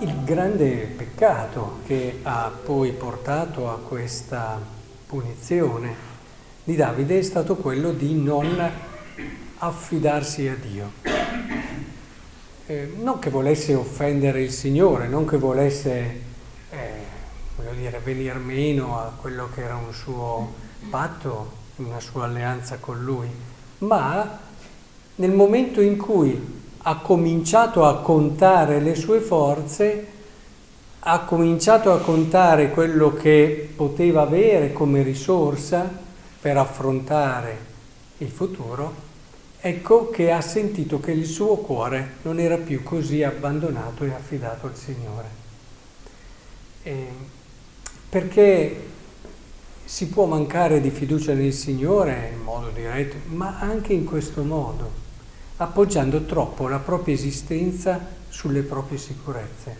il grande peccato che ha poi portato a questa punizione di Davide è stato quello di non affidarsi a Dio. Eh, non che volesse offendere il Signore, non che volesse, eh, dire, venire meno a quello che era un suo patto, una sua alleanza con Lui, ma nel momento in cui ha cominciato a contare le sue forze, ha cominciato a contare quello che poteva avere come risorsa, per affrontare il futuro, ecco che ha sentito che il suo cuore non era più così abbandonato e affidato al Signore. E perché si può mancare di fiducia nel Signore in modo diretto, ma anche in questo modo, appoggiando troppo la propria esistenza sulle proprie sicurezze,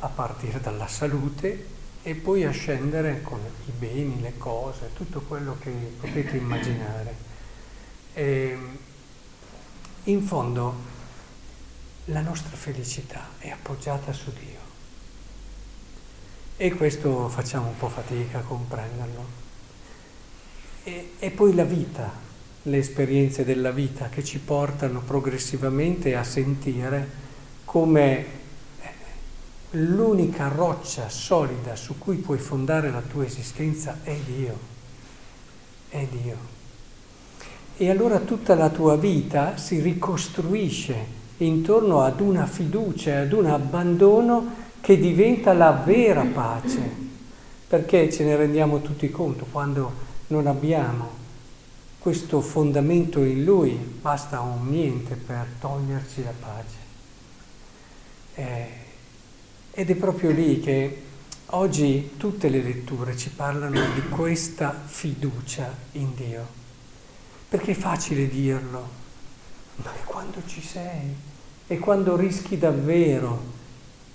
a partire dalla salute e poi a scendere con i beni, le cose, tutto quello che potete immaginare. E in fondo la nostra felicità è appoggiata su Dio e questo facciamo un po' fatica a comprenderlo. E, e poi la vita, le esperienze della vita che ci portano progressivamente a sentire come l'unica roccia solida su cui puoi fondare la tua esistenza è Dio. È Dio. E allora tutta la tua vita si ricostruisce intorno ad una fiducia, ad un abbandono che diventa la vera pace. Perché ce ne rendiamo tutti conto quando non abbiamo questo fondamento in Lui, basta un niente per toglierci la pace. Eh, ed è proprio lì che oggi tutte le letture ci parlano di questa fiducia in Dio. Perché è facile dirlo, ma quando ci sei, è quando rischi davvero,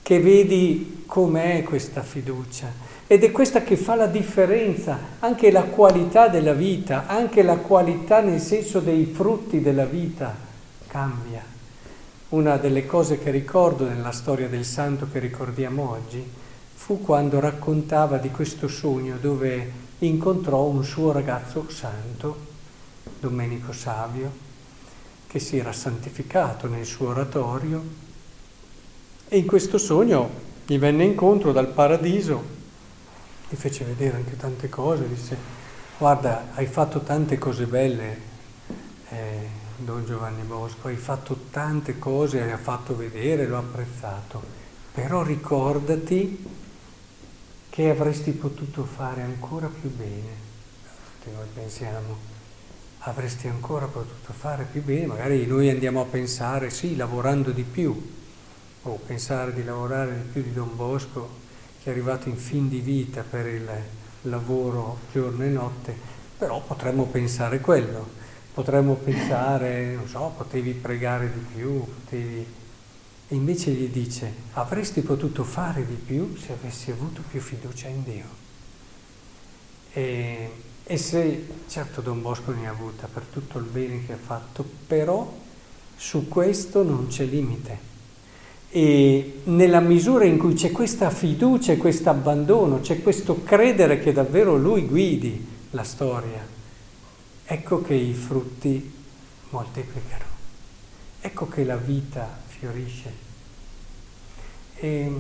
che vedi com'è questa fiducia. Ed è questa che fa la differenza, anche la qualità della vita, anche la qualità nel senso dei frutti della vita cambia. Una delle cose che ricordo nella storia del santo che ricordiamo oggi fu quando raccontava di questo sogno dove incontrò un suo ragazzo santo, Domenico Savio, che si era santificato nel suo oratorio e in questo sogno gli venne incontro dal paradiso, gli fece vedere anche tante cose, disse guarda hai fatto tante cose belle. Eh, Don Giovanni Bosco, hai fatto tante cose, hai fatto vedere, l'ho apprezzato, però ricordati che avresti potuto fare ancora più bene. Tutti noi pensiamo, avresti ancora potuto fare più bene, magari noi andiamo a pensare, sì, lavorando di più, o pensare di lavorare di più di Don Bosco, che è arrivato in fin di vita per il lavoro giorno e notte, però potremmo pensare quello Potremmo pensare, non so, potevi pregare di più, potevi... E invece gli dice, avresti potuto fare di più se avessi avuto più fiducia in Dio. E, e se, certo Don Bosco ne ha avuta per tutto il bene che ha fatto, però su questo non c'è limite. E nella misura in cui c'è questa fiducia e questo abbandono, c'è questo credere che davvero Lui guidi la storia, ecco che i frutti moltiplicano, ecco che la vita fiorisce. E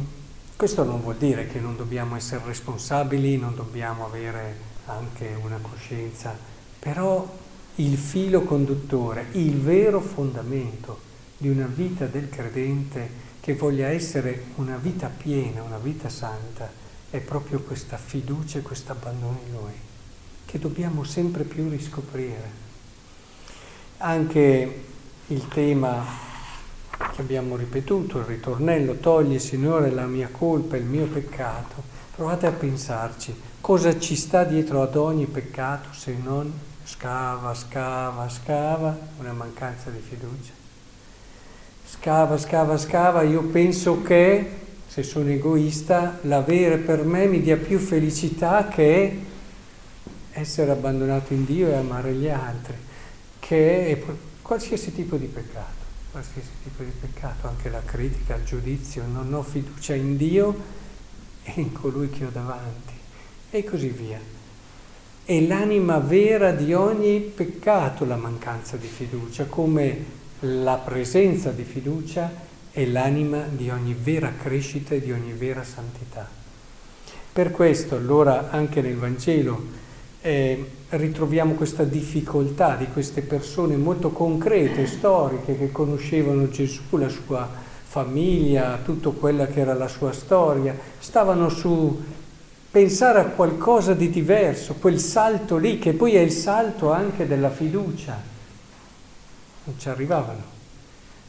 questo non vuol dire che non dobbiamo essere responsabili, non dobbiamo avere anche una coscienza, però il filo conduttore, il vero fondamento di una vita del credente che voglia essere una vita piena, una vita santa, è proprio questa fiducia e questo abbandono in Lui che dobbiamo sempre più riscoprire. Anche il tema che abbiamo ripetuto, il ritornello, togli Signore la mia colpa, il mio peccato. Provate a pensarci, cosa ci sta dietro ad ogni peccato se non scava, scava, scava, una mancanza di fiducia. Scava, scava, scava, io penso che, se sono egoista, l'avere per me mi dia più felicità che essere abbandonato in Dio e amare gli altri, che è qualsiasi tipo di peccato. qualsiasi tipo di peccato, anche la critica, il giudizio, non ho fiducia in Dio e in colui che ho davanti e così via. È l'anima vera di ogni peccato la mancanza di fiducia, come la presenza di fiducia è l'anima di ogni vera crescita e di ogni vera santità. Per questo allora anche nel Vangelo eh, ritroviamo questa difficoltà di queste persone molto concrete, storiche, che conoscevano Gesù, la sua famiglia, tutto quella che era la sua storia, stavano su pensare a qualcosa di diverso, quel salto lì, che poi è il salto anche della fiducia. Non ci arrivavano.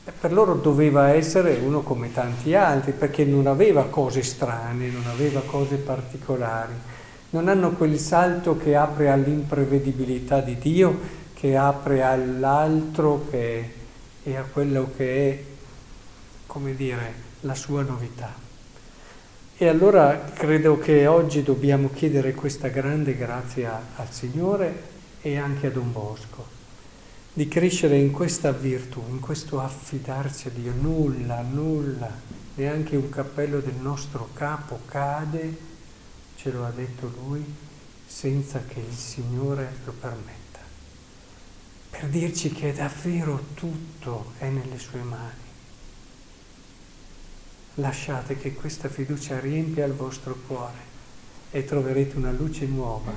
E per loro doveva essere uno come tanti altri, perché non aveva cose strane, non aveva cose particolari non hanno quel salto che apre all'imprevedibilità di Dio, che apre all'altro che, e a quello che è, come dire, la sua novità. E allora credo che oggi dobbiamo chiedere questa grande grazia al Signore e anche a Don Bosco, di crescere in questa virtù, in questo affidarsi a Dio. Nulla, nulla, neanche un cappello del nostro capo cade ce lo ha detto lui senza che il Signore lo permetta, per dirci che davvero tutto è nelle sue mani. Lasciate che questa fiducia riempia il vostro cuore e troverete una luce nuova,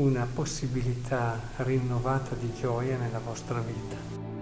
una possibilità rinnovata di gioia nella vostra vita.